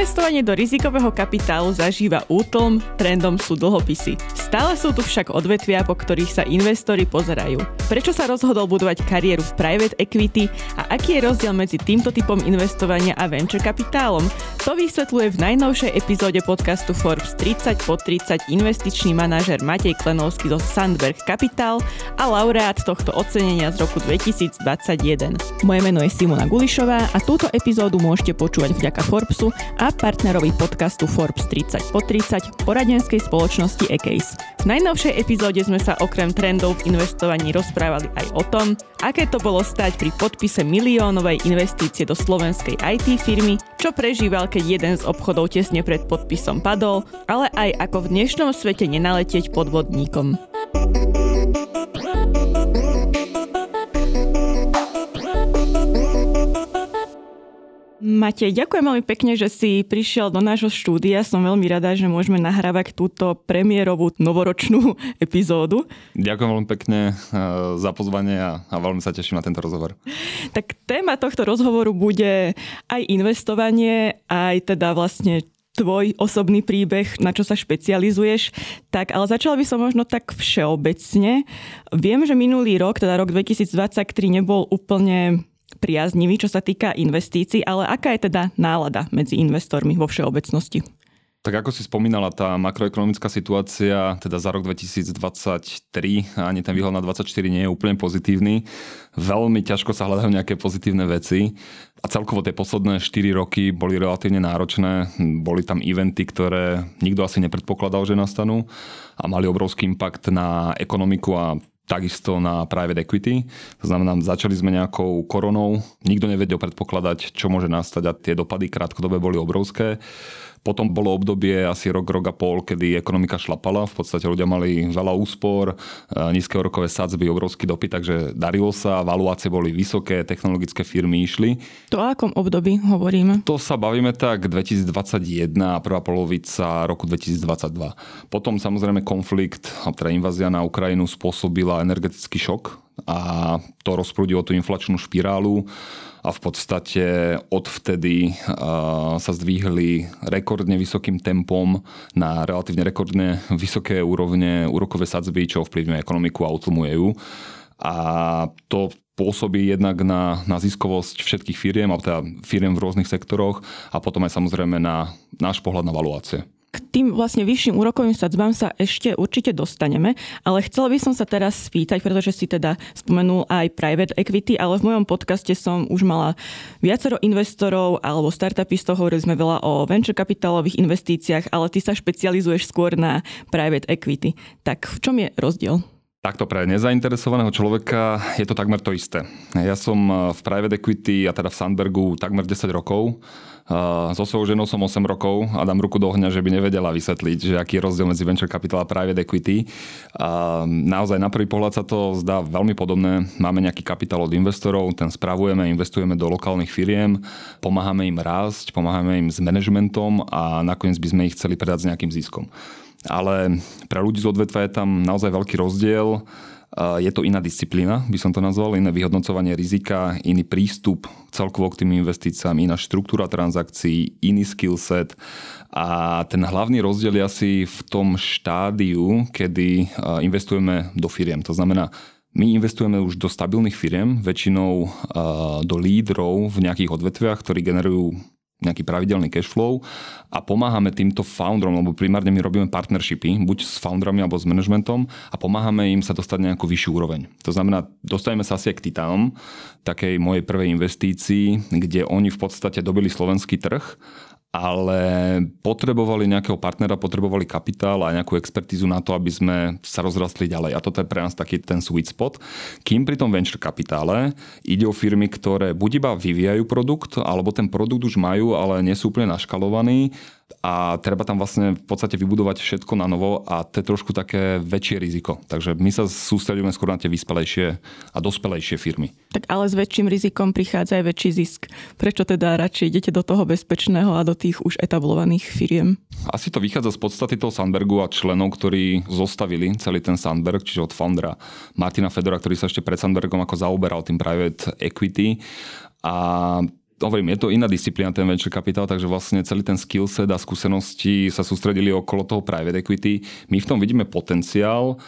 Investovanie do rizikového kapitálu zažíva útlm, trendom sú dlhopisy. Stále sú tu však odvetvia, po ktorých sa investori pozerajú. Prečo sa rozhodol budovať kariéru v private equity a aký je rozdiel medzi týmto typom investovania a venture kapitálom? To vysvetľuje v najnovšej epizóde podcastu Forbes 30 po 30 investičný manažer Matej Klenovský zo Sandberg Capital a laureát tohto ocenenia z roku 2021. Moje meno je Simona Gulišová a túto epizódu môžete počúvať vďaka Forbesu a partnerovi podcastu Forbes 30 po 30 poradenskej spoločnosti Ecase. V najnovšej epizóde sme sa okrem trendov v investovaní rozprávali aj o tom, aké to bolo stať pri podpise miliónovej investície do slovenskej IT firmy, čo prežíval, keď jeden z obchodov tesne pred podpisom padol, ale aj ako v dnešnom svete nenaletieť podvodníkom. Matej, ďakujem veľmi pekne, že si prišiel do nášho štúdia. Som veľmi rada, že môžeme nahrávať túto premiérovú novoročnú epizódu. Ďakujem veľmi pekne eh, za pozvanie a, a veľmi sa teším na tento rozhovor. Tak téma tohto rozhovoru bude aj investovanie, aj teda vlastne tvoj osobný príbeh, na čo sa špecializuješ. Tak, ale začala by som možno tak všeobecne. Viem, že minulý rok, teda rok 2023, nebol úplne priaznivý, čo sa týka investícií, ale aká je teda nálada medzi investormi vo všeobecnosti? Tak ako si spomínala, tá makroekonomická situácia, teda za rok 2023, ani ten výhľad na 24 nie je úplne pozitívny. Veľmi ťažko sa hľadajú nejaké pozitívne veci. A celkovo tie posledné 4 roky boli relatívne náročné. Boli tam eventy, ktoré nikto asi nepredpokladal, že nastanú a mali obrovský impact na ekonomiku a takisto na private equity. To znamená, začali sme nejakou koronou, nikto nevedel predpokladať, čo môže nastať a tie dopady krátkodobé boli obrovské. Potom bolo obdobie asi rok, rok a pol, kedy ekonomika šlapala. V podstate ľudia mali veľa úspor, e, nízke úrokové sadzby, obrovský dopyt, takže darilo sa, valuácie boli vysoké, technologické firmy išli. To o akom období hovoríme? To sa bavíme tak 2021 a prvá polovica roku 2022. Potom samozrejme konflikt, teda invázia na Ukrajinu spôsobila energetický šok a to rozprúdilo tú inflačnú špirálu a v podstate odvtedy sa zdvihli rekordne vysokým tempom na relatívne rekordne vysoké úrovne úrokové sadzby, čo ovplyvňuje ekonomiku a utlmuje ju. A to pôsobí jednak na, na ziskovosť všetkých firiem, alebo teda firiem v rôznych sektoroch a potom aj samozrejme na náš pohľad na valuácie. K tým vlastne vyšším úrokovým sadzbám sa ešte určite dostaneme, ale chcela by som sa teraz spýtať, pretože si teda spomenul aj private equity, ale v mojom podcaste som už mala viacero investorov alebo startupistov, hovorili sme veľa o venture kapitálových investíciách, ale ty sa špecializuješ skôr na private equity. Tak v čom je rozdiel? Takto pre nezainteresovaného človeka je to takmer to isté. Ja som v private equity a teda v Sandbergu takmer 10 rokov so svojou ženou som 8 rokov a dám ruku do ohňa, že by nevedela vysvetliť, že aký je rozdiel medzi venture capital a private equity. A naozaj na prvý pohľad sa to zdá veľmi podobné. Máme nejaký kapitál od investorov, ten spravujeme, investujeme do lokálnych firiem, pomáhame im rásť, pomáhame im s manažmentom a nakoniec by sme ich chceli predať s nejakým ziskom. Ale pre ľudí z odvetva je tam naozaj veľký rozdiel je to iná disciplína, by som to nazval, iné vyhodnocovanie rizika, iný prístup celkovo k tým investíciám, iná štruktúra transakcií, iný skill set. A ten hlavný rozdiel je asi v tom štádiu, kedy investujeme do firiem. To znamená, my investujeme už do stabilných firiem, väčšinou do lídrov v nejakých odvetviach, ktorí generujú nejaký pravidelný cash flow a pomáhame týmto founderom, lebo primárne my robíme partnershipy, buď s founderami alebo s managementom a pomáhame im sa dostať nejakú vyššiu úroveň. To znamená, dostaneme sa asi k Titánom, takej mojej prvej investícii, kde oni v podstate dobili slovenský trh ale potrebovali nejakého partnera, potrebovali kapitál a nejakú expertízu na to, aby sme sa rozrastli ďalej. A toto je pre nás taký ten sweet spot. Kým pri tom venture kapitále ide o firmy, ktoré buď iba vyvíjajú produkt, alebo ten produkt už majú, ale nie sú úplne naškalovaní a treba tam vlastne v podstate vybudovať všetko na novo a to je trošku také väčšie riziko. Takže my sa sústredíme skôr na tie vyspelejšie a dospelejšie firmy. Tak ale s väčším rizikom prichádza aj väčší zisk. Prečo teda radšej idete do toho bezpečného a do tých už etablovaných firiem? Asi to vychádza z podstaty toho Sandbergu a členov, ktorí zostavili celý ten Sandberg, čiže od foundera Martina Fedora, ktorý sa ešte pred Sandbergom ako zaoberal tým private equity. A hovorím, je to iná disciplína, ten venture capital, takže vlastne celý ten skill set a skúsenosti sa sústredili okolo toho private equity. My v tom vidíme potenciál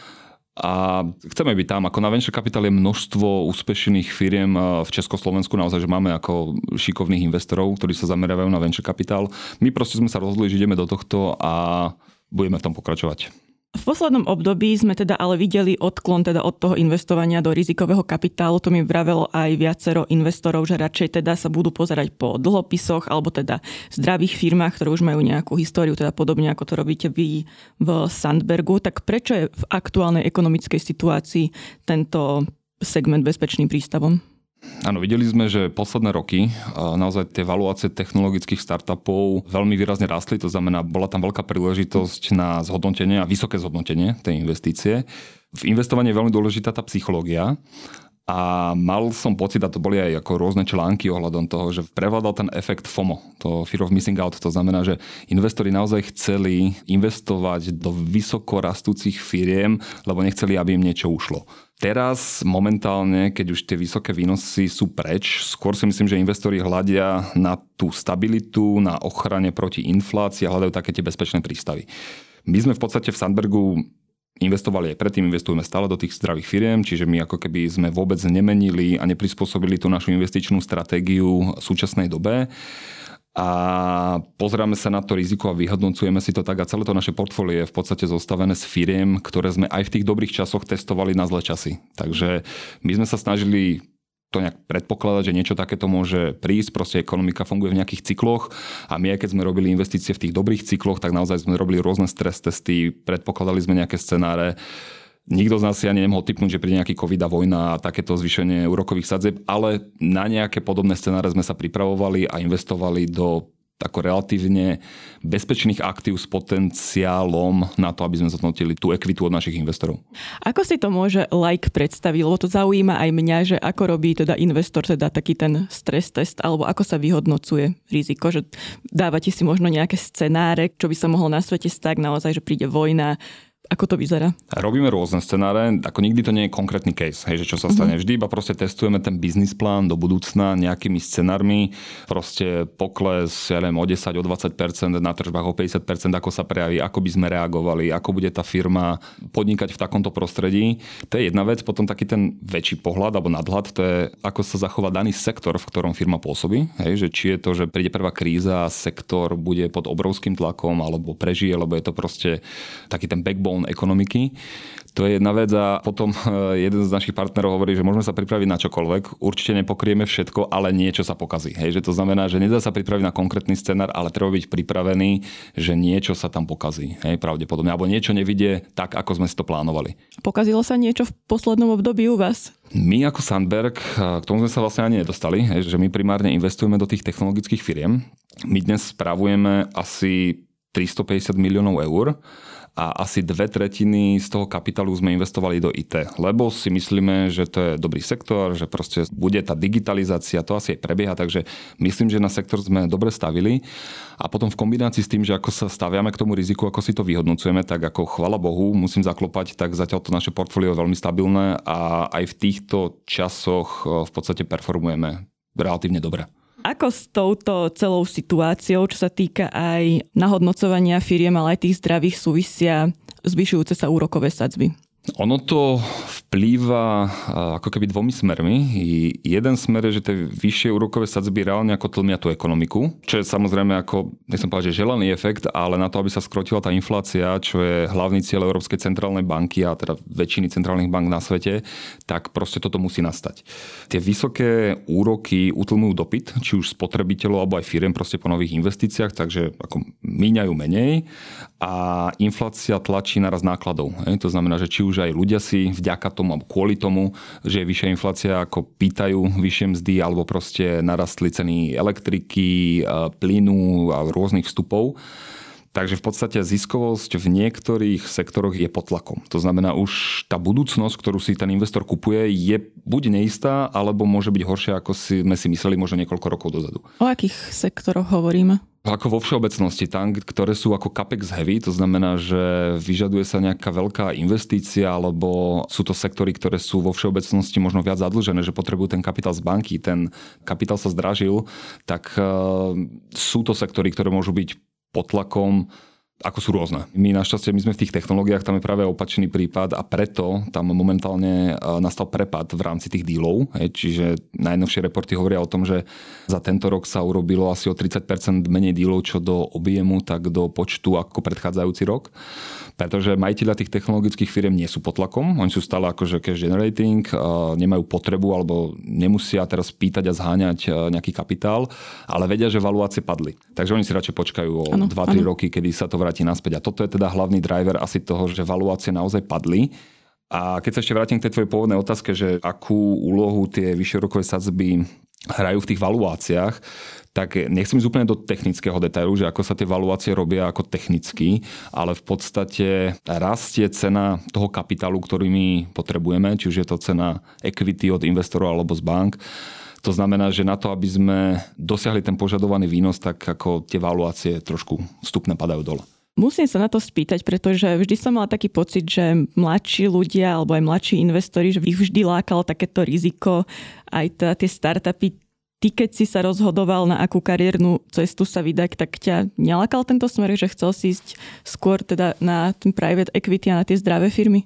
a chceme byť tam. Ako na venture capital je množstvo úspešných firiem v Československu, naozaj, že máme ako šikovných investorov, ktorí sa zameriavajú na venture capital. My proste sme sa rozhodli, že ideme do tohto a budeme v tom pokračovať. V poslednom období sme teda ale videli odklon teda od toho investovania do rizikového kapitálu. To mi vravelo aj viacero investorov, že radšej teda sa budú pozerať po dlhopisoch alebo teda zdravých firmách, ktoré už majú nejakú históriu, teda podobne ako to robíte vy v Sandbergu. Tak prečo je v aktuálnej ekonomickej situácii tento segment bezpečným prístavom? Áno, videli sme, že posledné roky naozaj tie valuácie technologických startupov veľmi výrazne rastli, to znamená, bola tam veľká príležitosť na zhodnotenie a vysoké zhodnotenie tej investície. V investovaní je veľmi dôležitá tá psychológia a mal som pocit, a to boli aj ako rôzne články ohľadom toho, že prevládal ten efekt FOMO, to Fear of Missing Out. To znamená, že investori naozaj chceli investovať do vysoko rastúcich firiem, lebo nechceli, aby im niečo ušlo. Teraz momentálne, keď už tie vysoké výnosy sú preč, skôr si myslím, že investori hľadia na tú stabilitu, na ochrane proti inflácii a hľadajú také tie bezpečné prístavy. My sme v podstate v Sandbergu investovali aj predtým, investujeme stále do tých zdravých firiem, čiže my ako keby sme vôbec nemenili a neprispôsobili tú našu investičnú stratégiu v súčasnej dobe a pozrieme sa na to riziko a vyhodnocujeme si to tak a celé to naše portfólio je v podstate zostavené z firiem, ktoré sme aj v tých dobrých časoch testovali na zlé časy. Takže my sme sa snažili to nejak predpokladať, že niečo takéto môže prísť. Proste ekonomika funguje v nejakých cykloch a my keď sme robili investície v tých dobrých cykloch, tak naozaj sme robili rôzne stres testy, predpokladali sme nejaké scenáre. Nikto z nás si ani nemohol typnúť, že príde nejaký COVID a vojna a takéto zvýšenie úrokových sadzieb, ale na nejaké podobné scenáre sme sa pripravovali a investovali do ako relatívne bezpečných aktív s potenciálom na to, aby sme zhodnotili tú ekvitu od našich investorov. Ako si to môže like predstaviť? Lebo to zaujíma aj mňa, že ako robí teda investor teda taký ten stres test, alebo ako sa vyhodnocuje riziko, že dávate si možno nejaké scenáre, čo by sa mohlo na svete stať, naozaj, že príde vojna, ako to vyzerá? Robíme rôzne scenáre, ako nikdy to nie je konkrétny case, hej, že čo sa stane. Mm-hmm. Vždy iba proste testujeme ten biznis plán do budúcna nejakými scenármi, proste pokles, ja neviem, o 10, o 20%, na tržbách o 50%, ako sa prejaví, ako by sme reagovali, ako bude tá firma podnikať v takomto prostredí. To je jedna vec, potom taký ten väčší pohľad alebo nadhľad, to je ako sa zachová daný sektor, v ktorom firma pôsobí, hej, že či je to, že príde prvá kríza a sektor bude pod obrovským tlakom alebo prežije, lebo je to proste taký ten backbone backbone ekonomiky. To je jedna vec a potom eh, jeden z našich partnerov hovorí, že môžeme sa pripraviť na čokoľvek, určite nepokrieme všetko, ale niečo sa pokazí. Hej, že to znamená, že nedá sa pripraviť na konkrétny scenár, ale treba byť pripravený, že niečo sa tam pokazí. Hej, pravdepodobne. Alebo niečo nevidie tak, ako sme si to plánovali. Pokazilo sa niečo v poslednom období u vás? My ako Sandberg, eh, k tomu sme sa vlastne ani nedostali, hej, že my primárne investujeme do tých technologických firiem. My dnes spravujeme asi 350 miliónov eur a asi dve tretiny z toho kapitálu sme investovali do IT, lebo si myslíme, že to je dobrý sektor, že proste bude tá digitalizácia, to asi aj prebieha, takže myslím, že na sektor sme dobre stavili a potom v kombinácii s tým, že ako sa staviame k tomu riziku, ako si to vyhodnocujeme, tak ako chvala Bohu, musím zaklopať, tak zatiaľ to naše portfólio je veľmi stabilné a aj v týchto časoch v podstate performujeme relatívne dobre. Ako s touto celou situáciou, čo sa týka aj nahodnocovania firiem, ale aj tých zdravých súvisia zvyšujúce sa úrokové sadzby? Ono to vplýva ako keby dvomi smermi. Jeden smer je, že tie vyššie úrokové sadzby reálne ako tlmia tú ekonomiku, čo je samozrejme ako, nechcem povedať, že želaný efekt, ale na to, aby sa skrotila tá inflácia, čo je hlavný cieľ Európskej centrálnej banky a teda väčšiny centrálnych bank na svete, tak proste toto musí nastať. Tie vysoké úroky utlmujú dopyt, či už spotrebiteľov alebo aj firiem proste po nových investíciách, takže ako míňajú menej a inflácia tlačí naraz nákladov. To znamená, že či už už aj ľudia si vďaka tomu, kvôli tomu, že je vyššia inflácia, ako pýtajú vyššie mzdy, alebo proste narastli ceny elektriky, plynu a rôznych vstupov. Takže v podstate ziskovosť v niektorých sektoroch je pod tlakom. To znamená, už tá budúcnosť, ktorú si ten investor kupuje, je buď neistá, alebo môže byť horšia, ako sme si mysleli možno niekoľko rokov dozadu. O akých sektoroch hovoríme? Ako vo všeobecnosti, tam, ktoré sú ako capex heavy, to znamená, že vyžaduje sa nejaká veľká investícia, alebo sú to sektory, ktoré sú vo všeobecnosti možno viac zadlžené, že potrebujú ten kapitál z banky, ten kapitál sa zdražil, tak uh, sú to sektory, ktoré môžu byť pod tlakom ako sú rôzne. My našťastie, my sme v tých technológiách, tam je práve opačný prípad a preto tam momentálne e, nastal prepad v rámci tých dílov. Čiže najnovšie reporty hovoria o tom, že za tento rok sa urobilo asi o 30% menej dílov, čo do objemu, tak do počtu ako predchádzajúci rok pretože majiteľia tých technologických firiem nie sú pod tlakom, oni sú stále akože cash generating, nemajú potrebu alebo nemusia teraz pýtať a zháňať nejaký kapitál, ale vedia, že valuácie padli. Takže oni si radšej počkajú o 2-3 roky, kedy sa to vráti naspäť. A toto je teda hlavný driver asi toho, že valuácie naozaj padli. A keď sa ešte vrátim k tej tvojej pôvodnej otázke, že akú úlohu tie vyššie sadzby hrajú v tých valuáciách, tak nechcem ísť úplne do technického detailu, že ako sa tie valuácie robia ako technicky, ale v podstate rastie cena toho kapitálu, ktorý my potrebujeme, či už je to cena equity od investorov alebo z bank. To znamená, že na to, aby sme dosiahli ten požadovaný výnos, tak ako tie valuácie trošku vstupne padajú dole. Musím sa na to spýtať, pretože vždy som mala taký pocit, že mladší ľudia alebo aj mladší investori, že ich vždy lákalo takéto riziko, aj teda tie startupy ty keď si sa rozhodoval, na akú kariérnu cestu sa vydať, tak ťa nelakal tento smer, že chcel si ísť skôr teda na ten private equity a na tie zdravé firmy?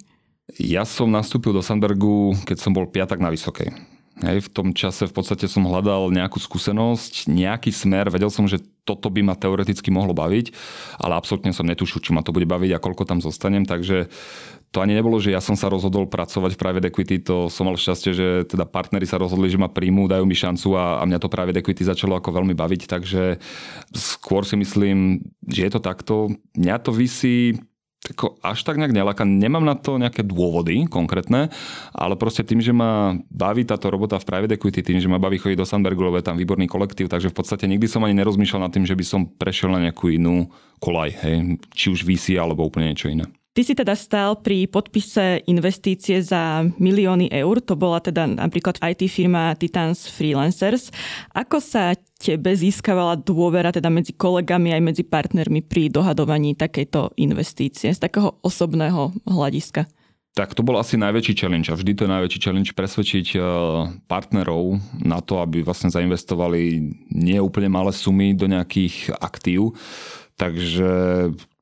Ja som nastúpil do Sandbergu, keď som bol piatak na Vysokej. Hej, v tom čase v podstate som hľadal nejakú skúsenosť, nejaký smer, vedel som, že toto by ma teoreticky mohlo baviť, ale absolútne som netušil, či ma to bude baviť a koľko tam zostanem, takže to ani nebolo, že ja som sa rozhodol pracovať v private equity, to som mal šťastie, že teda partnery sa rozhodli, že ma príjmú, dajú mi šancu a, a mňa to private equity začalo ako veľmi baviť, takže skôr si myslím, že je to takto. Mňa to vysí ako až tak nejak nelaka. Nemám na to nejaké dôvody konkrétne, ale proste tým, že ma baví táto robota v private equity, tým, že ma baví chodiť do Sandbergu, lebo je tam výborný kolektív, takže v podstate nikdy som ani nerozmýšľal nad tým, že by som prešiel na nejakú inú kolaj, hej, či už VC alebo úplne niečo iné. Ty si teda stál pri podpise investície za milióny eur, to bola teda napríklad IT firma Titans Freelancers. Ako sa tebe získavala dôvera teda medzi kolegami aj medzi partnermi pri dohadovaní takejto investície z takého osobného hľadiska? Tak to bol asi najväčší challenge a vždy to je najväčší challenge presvedčiť eh, partnerov na to, aby vlastne zainvestovali nie úplne malé sumy do nejakých aktív. Takže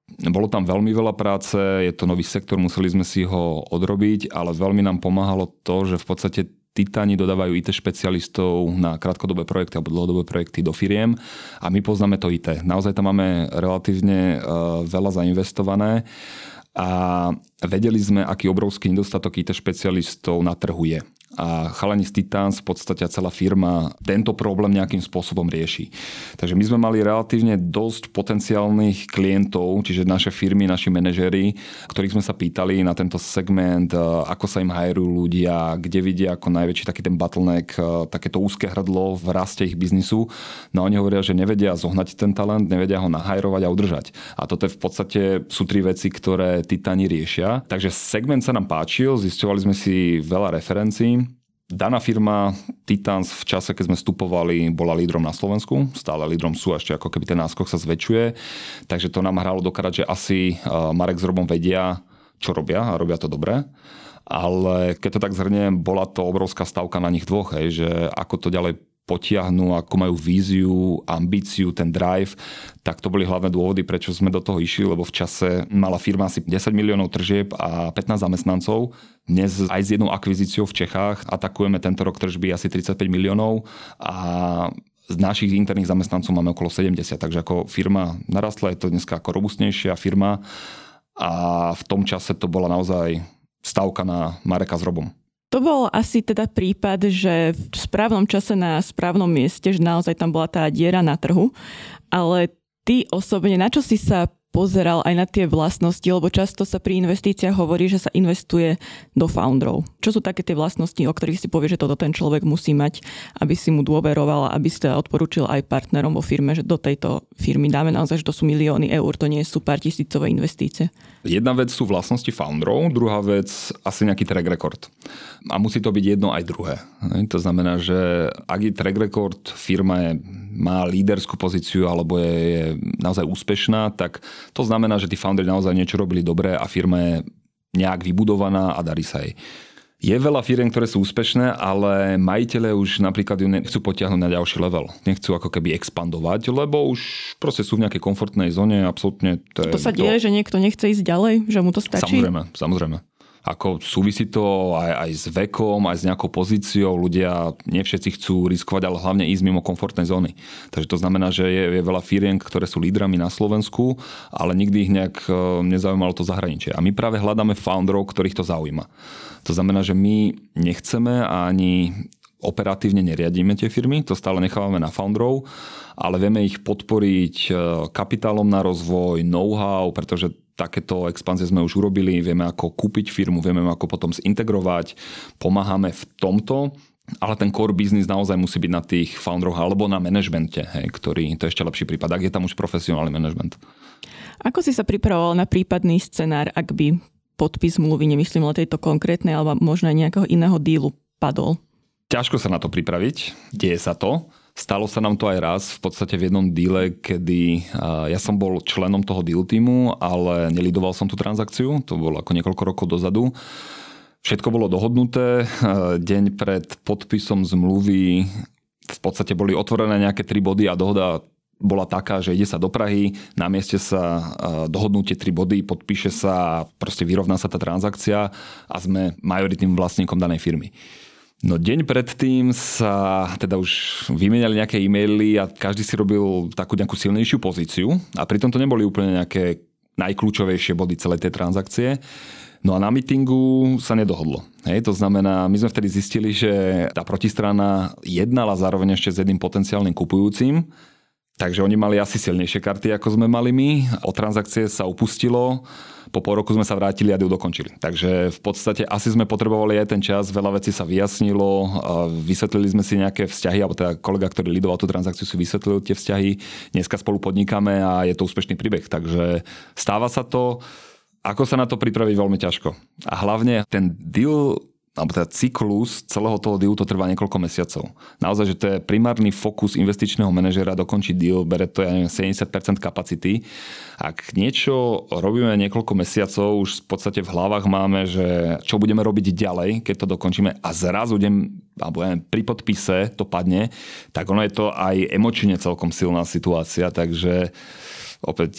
bolo tam veľmi veľa práce, je to nový sektor, museli sme si ho odrobiť, ale veľmi nám pomáhalo to, že v podstate Titáni dodávajú IT špecialistov na krátkodobé projekty alebo dlhodobé projekty do firiem a my poznáme to IT. Naozaj tam máme relatívne uh, veľa zainvestované a vedeli sme, aký obrovský nedostatok IT špecialistov na trhu je a chalani z Titans, v podstate celá firma tento problém nejakým spôsobom rieši. Takže my sme mali relatívne dosť potenciálnych klientov, čiže naše firmy, naši manažery, ktorých sme sa pýtali na tento segment, e, ako sa im hajerujú ľudia, kde vidia ako najväčší taký ten bottleneck, e, takéto úzke hrdlo v raste ich biznisu. No oni hovoria, že nevedia zohnať ten talent, nevedia ho nahajrovať a udržať. A toto je v podstate sú tri veci, ktoré Titani riešia. Takže segment sa nám páčil, zistovali sme si veľa referencií Daná firma Titans v čase, keď sme vstupovali, bola lídrom na Slovensku. Stále lídrom sú, ešte ako keby ten náskok sa zväčšuje. Takže to nám hralo dokrát, že asi Marek s Robom vedia, čo robia a robia to dobre. Ale keď to tak zhrniem, bola to obrovská stavka na nich dvoch, hej, že ako to ďalej potiahnú, ako majú víziu, ambíciu, ten drive, tak to boli hlavné dôvody, prečo sme do toho išli, lebo v čase mala firma asi 10 miliónov tržieb a 15 zamestnancov. Dnes aj s jednou akvizíciou v Čechách atakujeme tento rok tržby asi 35 miliónov a z našich interných zamestnancov máme okolo 70, takže ako firma narastla, je to dneska ako robustnejšia firma a v tom čase to bola naozaj stavka na Mareka s Robom. To bol asi teda prípad, že v správnom čase na správnom mieste, že naozaj tam bola tá diera na trhu, ale ty osobne, na čo si sa pozeral aj na tie vlastnosti, lebo často sa pri investíciách hovorí, že sa investuje do founderov. Čo sú také tie vlastnosti, o ktorých si povie, že toto ten človek musí mať, aby si mu dôveroval aby si teda odporúčil aj partnerom vo firme, že do tejto firmy dáme naozaj, že to sú milióny eur, to nie sú pár tisícové investície. Jedna vec sú vlastnosti founderov, druhá vec asi nejaký track record. A musí to byť jedno aj druhé. To znamená, že ak je track record, firma je má líderskú pozíciu alebo je, je naozaj úspešná, tak to znamená, že tí foundry naozaj niečo robili dobre a firma je nejak vybudovaná a darí sa jej. Je veľa firiem, ktoré sú úspešné, ale majiteľe už napríklad ju nechcú potiahnuť na ďalší level. Nechcú ako keby expandovať, lebo už proste sú v nejakej komfortnej zóne. Absolútne to, to sa deje, to... že niekto nechce ísť ďalej, že mu to stačí? Samozrejme, samozrejme. Ako súvisí to aj, aj s vekom, aj s nejakou pozíciou. Ľudia, nie všetci chcú riskovať, ale hlavne ísť mimo komfortnej zóny. Takže to znamená, že je, je veľa firiem, ktoré sú lídrami na Slovensku, ale nikdy ich nejak e, nezaujímalo to zahraničie. A my práve hľadáme founderov, ktorých to zaujíma. To znamená, že my nechceme ani operatívne neriadíme tie firmy, to stále nechávame na founderov, ale vieme ich podporiť e, kapitálom na rozvoj, know-how, pretože takéto expanzie sme už urobili, vieme ako kúpiť firmu, vieme ako potom zintegrovať, pomáhame v tomto, ale ten core business naozaj musí byť na tých founderoch alebo na manažmente, hej, ktorý, to je ešte lepší prípad, ak je tam už profesionálny management. Ako si sa pripravoval na prípadný scenár, ak by podpis zmluvy, nemyslím len tejto konkrétnej, alebo možno aj nejakého iného dílu padol? Ťažko sa na to pripraviť, deje sa to. Stalo sa nám to aj raz v podstate v jednom díle, kedy ja som bol členom toho deal týmu, ale nelidoval som tú transakciu, to bolo ako niekoľko rokov dozadu. Všetko bolo dohodnuté, deň pred podpisom zmluvy v podstate boli otvorené nejaké tri body a dohoda bola taká, že ide sa do Prahy, na mieste sa dohodnú tie tri body, podpíše sa a proste vyrovná sa tá transakcia a sme majoritným vlastníkom danej firmy. No deň predtým sa teda už vymenali nejaké e-maily a každý si robil takú nejakú silnejšiu pozíciu a pritom to neboli úplne nejaké najkľúčovejšie body celej tej transakcie. No a na mítingu sa nedohodlo. Hej, to znamená, my sme vtedy zistili, že tá protistrana jednala zároveň ešte s jedným potenciálnym kupujúcim, takže oni mali asi silnejšie karty, ako sme mali my. O transakcie sa upustilo po pol roku sme sa vrátili a deal dokončili. Takže v podstate asi sme potrebovali aj ten čas, veľa vecí sa vyjasnilo, vysvetlili sme si nejaké vzťahy, alebo teda kolega, ktorý lidoval tú transakciu, si vysvetlil tie vzťahy. Dneska spolu podnikáme a je to úspešný príbeh. Takže stáva sa to. Ako sa na to pripraviť veľmi ťažko. A hlavne ten deal alebo teda cyklus celého toho dealu to trvá niekoľko mesiacov. Naozaj, že to je primárny fokus investičného manažera dokončiť deal, bere to ja neviem, 70% kapacity. Ak niečo robíme niekoľko mesiacov, už v podstate v hlavách máme, že čo budeme robiť ďalej, keď to dokončíme a zrazu idem, alebo ja neviem, pri podpise to padne, tak ono je to aj emočne celkom silná situácia, takže opäť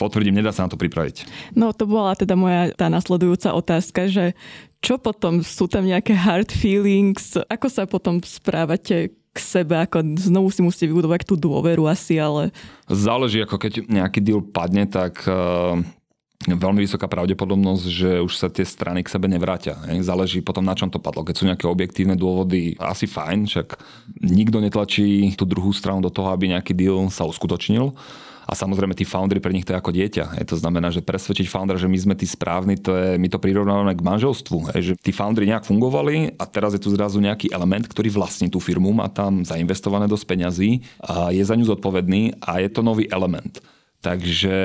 potvrdím, nedá sa na to pripraviť. No to bola teda moja tá nasledujúca otázka, že čo potom? Sú tam nejaké hard feelings? Ako sa potom správate k sebe, ako znovu si musíte vybudovať tú dôveru asi, ale... Záleží, ako keď nejaký deal padne, tak uh, veľmi vysoká pravdepodobnosť, že už sa tie strany k sebe nevrátia. Záleží potom, na čom to padlo. Keď sú nejaké objektívne dôvody, asi fajn, však nikto netlačí tú druhú stranu do toho, aby nejaký deal sa uskutočnil a samozrejme tí foundry pre nich to je ako dieťa. Je to znamená, že presvedčiť foundera, že my sme tí správni, to je, my to prirovnávame k manželstvu. Je, že tí foundry nejak fungovali a teraz je tu zrazu nejaký element, ktorý vlastní tú firmu, má tam zainvestované dosť peňazí a je za ňu zodpovedný a je to nový element. Takže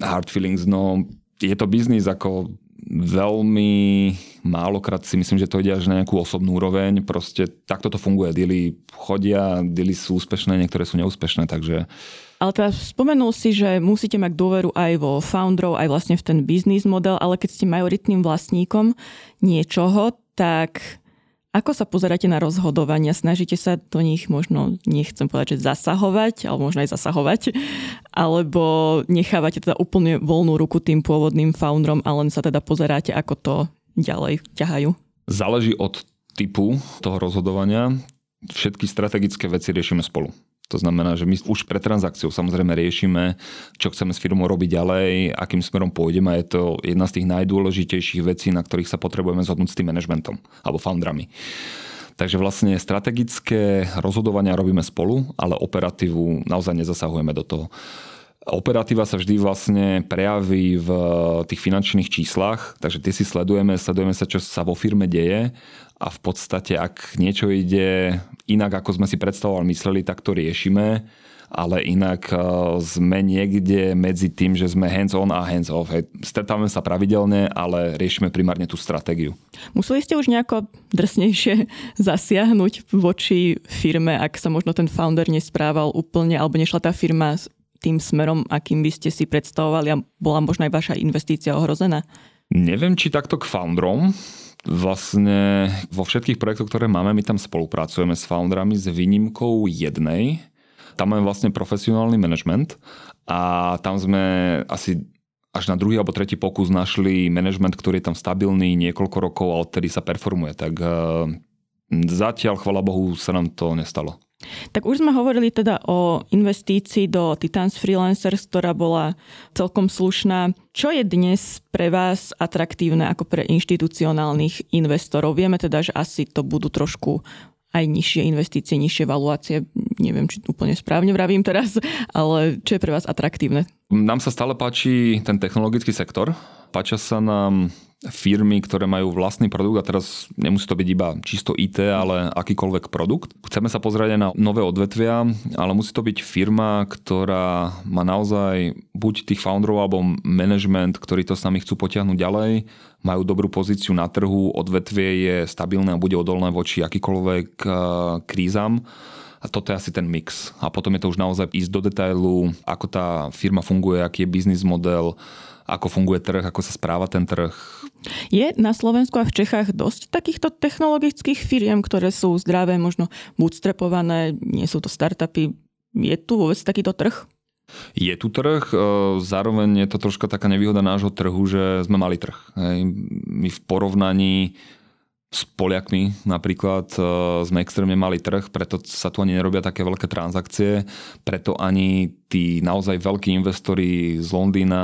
hard feelings, no je to biznis ako veľmi málokrát si myslím, že to ide až na nejakú osobnú úroveň. Proste takto to funguje. Dily chodia, dily sú úspešné, niektoré sú neúspešné, takže ale teda spomenul si, že musíte mať dôveru aj vo founderov, aj vlastne v ten biznis model, ale keď ste majoritným vlastníkom niečoho, tak ako sa pozeráte na rozhodovania? Snažíte sa do nich možno, nechcem povedať, že zasahovať, alebo možno aj zasahovať, alebo nechávate teda úplne voľnú ruku tým pôvodným founderom a len sa teda pozeráte, ako to ďalej ťahajú? Záleží od typu toho rozhodovania. Všetky strategické veci riešime spolu. To znamená, že my už pre transakciu samozrejme riešime, čo chceme s firmou robiť ďalej, akým smerom pôjdeme. Je to jedna z tých najdôležitejších vecí, na ktorých sa potrebujeme zhodnúť s tým manažmentom alebo foundrami. Takže vlastne strategické rozhodovania robíme spolu, ale operatívu naozaj nezasahujeme do toho. Operatíva sa vždy vlastne prejaví v tých finančných číslach, takže tie si sledujeme, sledujeme sa, čo sa vo firme deje a v podstate, ak niečo ide inak, ako sme si predstavovali, mysleli, tak to riešime ale inak e, sme niekde medzi tým, že sme hands-on a hands-off. Stretávame sa pravidelne, ale riešime primárne tú stratégiu. Museli ste už nejako drsnejšie zasiahnuť voči firme, ak sa možno ten founder nesprával úplne, alebo nešla tá firma tým smerom, akým by ste si predstavovali a bola možno aj vaša investícia ohrozená? Neviem, či takto k founderom. Vlastne vo všetkých projektoch, ktoré máme, my tam spolupracujeme s founderami s výnimkou jednej, tam máme vlastne profesionálny management a tam sme asi až na druhý alebo tretí pokus našli management, ktorý je tam stabilný niekoľko rokov a odtedy sa performuje. Tak eh, zatiaľ, chvala Bohu, sa nám to nestalo. Tak už sme hovorili teda o investícii do Titans Freelancers, ktorá bola celkom slušná. Čo je dnes pre vás atraktívne ako pre inštitucionálnych investorov? Vieme teda, že asi to budú trošku aj nižšie investície, nižšie valuácie. Neviem, či úplne správne vravím teraz, ale čo je pre vás atraktívne? Nám sa stále páči ten technologický sektor. Páčia sa nám firmy, ktoré majú vlastný produkt a teraz nemusí to byť iba čisto IT, ale akýkoľvek produkt. Chceme sa pozrieť aj na nové odvetvia, ale musí to byť firma, ktorá má naozaj buď tých founderov alebo management, ktorí to s nami chcú potiahnuť ďalej, majú dobrú pozíciu na trhu, odvetvie je stabilné a bude odolné voči akýkoľvek eh, krízam. A toto je asi ten mix. A potom je to už naozaj ísť do detailu, ako tá firma funguje, aký je biznis model, ako funguje trh, ako sa správa ten trh. Je na Slovensku a v Čechách dosť takýchto technologických firiem, ktoré sú zdravé, možno bootstrapované, nie sú to startupy. Je tu vôbec takýto trh? Je tu trh, e, zároveň je to troška taká nevýhoda nášho trhu, že sme mali trh. My v porovnaní s Poliakmi napríklad e, sme extrémne mali trh, preto sa tu ani nerobia také veľké transakcie, preto ani tí naozaj veľkí investori z Londýna,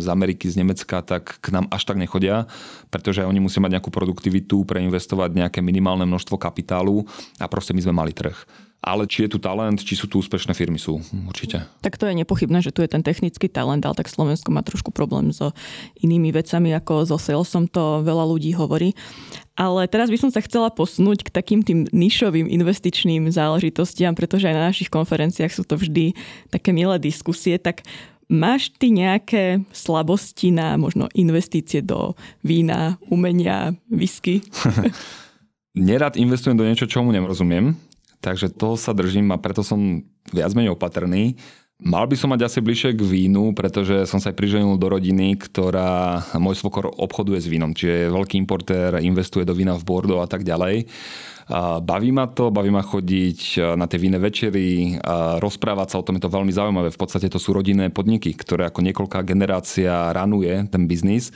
z Ameriky, z Nemecka, tak k nám až tak nechodia, pretože oni musia mať nejakú produktivitu, preinvestovať nejaké minimálne množstvo kapitálu a proste my sme mali trh. Ale či je tu talent, či sú tu úspešné firmy, sú určite. Tak to je nepochybné, že tu je ten technický talent, ale tak Slovensko má trošku problém so inými vecami, ako so salesom, to veľa ľudí hovorí. Ale teraz by som sa chcela posunúť k takým tým nišovým investičným záležitostiam, pretože aj na našich konferenciách sú to vždy také milé diskusie. Tak máš ty nejaké slabosti na možno investície do vína, umenia, whisky? Nerad investujem do niečo, čomu nerozumiem. Takže toho sa držím a preto som viac menej opatrný. Mal by som mať asi bližšie k vínu, pretože som sa aj priženil do rodiny, ktorá môj svokor obchoduje s vínom, čiže je veľký importér, investuje do vína v Bordeaux a tak ďalej. Baví ma to, baví ma chodiť na tie víne večery, rozprávať sa o tom, je to veľmi zaujímavé. V podstate to sú rodinné podniky, ktoré ako niekoľká generácia ranuje ten biznis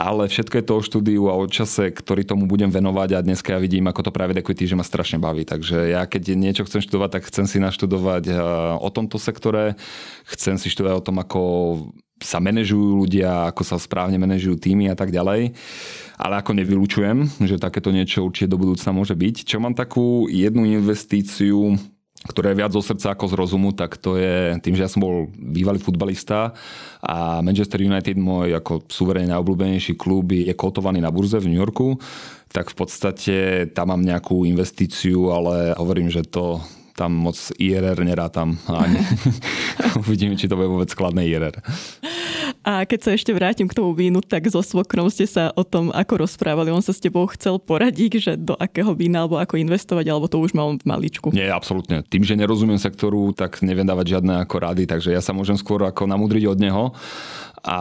ale všetko je to o štúdiu a o čase, ktorý tomu budem venovať a dneska ja vidím, ako to private equity, že ma strašne baví. Takže ja keď niečo chcem študovať, tak chcem si naštudovať eh, o tomto sektore, chcem si študovať o tom, ako sa manažujú ľudia, ako sa správne manažujú týmy a tak ďalej. Ale ako nevylučujem, že takéto niečo určite do budúcna môže byť. Čo mám takú jednu investíciu, ktoré je viac zo srdca ako z rozumu, tak to je tým, že ja som bol bývalý futbalista a Manchester United, môj ako suverene najobľúbenejší klub, je kotovaný na burze v New Yorku, tak v podstate tam mám nejakú investíciu, ale hovorím, že to tam moc IRR nerátam. Ani. Uvidíme, či to bude vôbec skladné IRR. A keď sa ešte vrátim k tomu vínu, tak so svokrom ste sa o tom ako rozprávali. On sa s tebou chcel poradiť, že do akého vína alebo ako investovať, alebo to už mal v maličku. Nie, absolútne. Tým, že nerozumiem sektoru, tak neviem dávať žiadne ako rady, takže ja sa môžem skôr ako namudriť od neho. A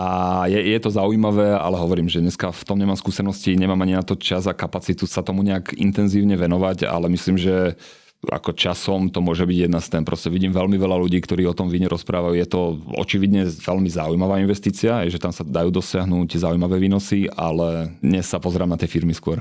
je, je to zaujímavé, ale hovorím, že dneska v tom nemám skúsenosti, nemám ani na to čas a kapacitu sa tomu nejak intenzívne venovať, ale myslím, že ako časom to môže byť jedna z tém. Proste vidím veľmi veľa ľudí, ktorí o tom víne rozprávajú. Je to očividne veľmi zaujímavá investícia, je, že tam sa dajú dosiahnuť zaujímavé výnosy, ale dnes sa pozerám na tie firmy skôr.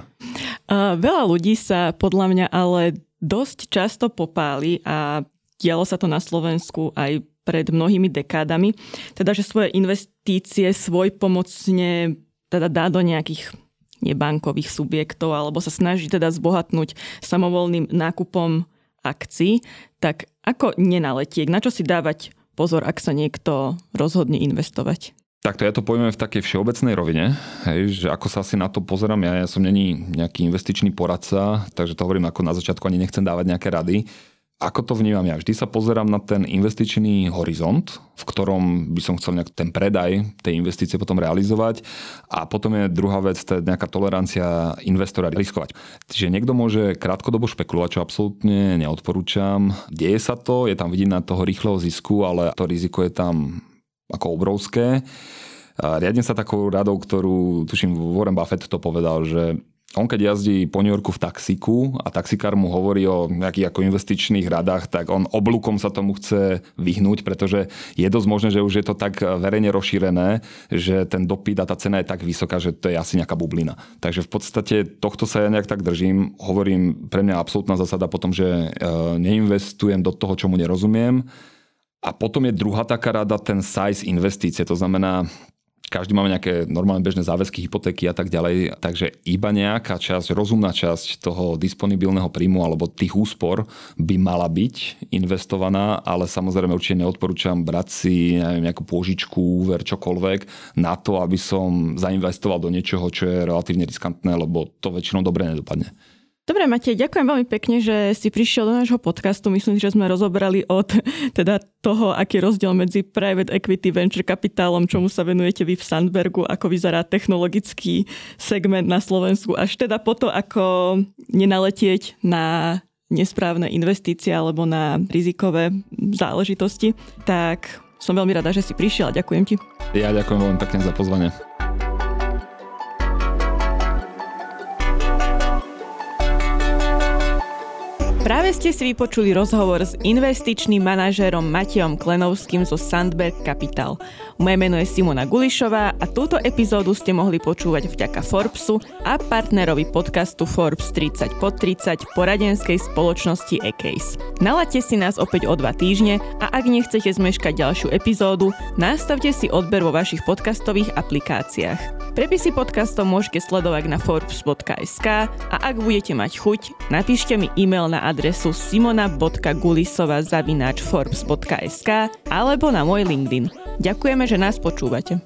Uh, veľa ľudí sa podľa mňa ale dosť často popáli a dialo sa to na Slovensku aj pred mnohými dekádami, teda že svoje investície svoj pomocne teda dá do nejakých nebankových subjektov alebo sa snaží teda zbohatnúť samovolným nákupom akcií, tak ako nenaletiek, na čo si dávať pozor, ak sa niekto rozhodne investovať? Takto ja to poviem v takej všeobecnej rovine, hej, že ako sa asi na to pozerám, ja, ja som není nejaký investičný poradca, takže to hovorím ako na začiatku, ani nechcem dávať nejaké rady. Ako to vnímam ja? Vždy sa pozerám na ten investičný horizont, v ktorom by som chcel nejak ten predaj tej investície potom realizovať. A potom je druhá vec, to je nejaká tolerancia investora riskovať. Čiže niekto môže krátkodobo špekulovať, čo absolútne neodporúčam. Deje sa to, je tam vidieť na toho rýchleho zisku, ale to riziko je tam ako obrovské. Riadne sa takou radou, ktorú, tuším, Warren Buffett to povedal, že on keď jazdí po New Yorku v taxiku a taxikár mu hovorí o nejakých ako investičných radách, tak on oblúkom sa tomu chce vyhnúť, pretože je dosť možné, že už je to tak verejne rozšírené, že ten dopyt a tá cena je tak vysoká, že to je asi nejaká bublina. Takže v podstate tohto sa ja nejak tak držím. Hovorím, pre mňa absolútna zásada potom, že e, neinvestujem do toho, čomu nerozumiem. A potom je druhá taká rada, ten size investície. To znamená, každý máme nejaké normálne bežné záväzky, hypotéky a tak ďalej, takže iba nejaká časť, rozumná časť toho disponibilného príjmu alebo tých úspor by mala byť investovaná, ale samozrejme určite neodporúčam brať si neviem, nejakú pôžičku, úver, čokoľvek na to, aby som zainvestoval do niečoho, čo je relatívne riskantné, lebo to väčšinou dobre nedopadne. Dobre, Matej, ďakujem veľmi pekne, že si prišiel do nášho podcastu. Myslím, že sme rozobrali od teda toho, aký je rozdiel medzi private equity, venture kapitálom, čomu sa venujete vy v Sandbergu, ako vyzerá technologický segment na Slovensku, až teda po to, ako nenaletieť na nesprávne investície alebo na rizikové záležitosti. Tak som veľmi rada, že si prišiel a ďakujem ti. Ja ďakujem veľmi pekne za pozvanie. Práve ste si vypočuli rozhovor s investičným manažérom Matejom Klenovským zo Sandberg Capital. Moje meno je Simona Gulišová a túto epizódu ste mohli počúvať vďaka Forbesu a partnerovi podcastu Forbes 30 pod 30 poradenskej spoločnosti Ecase. Nalaďte si nás opäť o dva týždne a ak nechcete zmeškať ďalšiu epizódu, nastavte si odber vo vašich podcastových aplikáciách. Prepisy podcastov môžete sledovať na forbes.sk a ak budete mať chuť, napíšte mi e-mail na adresu adresu simona.gulisova zavináč forbes.sk alebo na môj LinkedIn. Ďakujeme, že nás počúvate.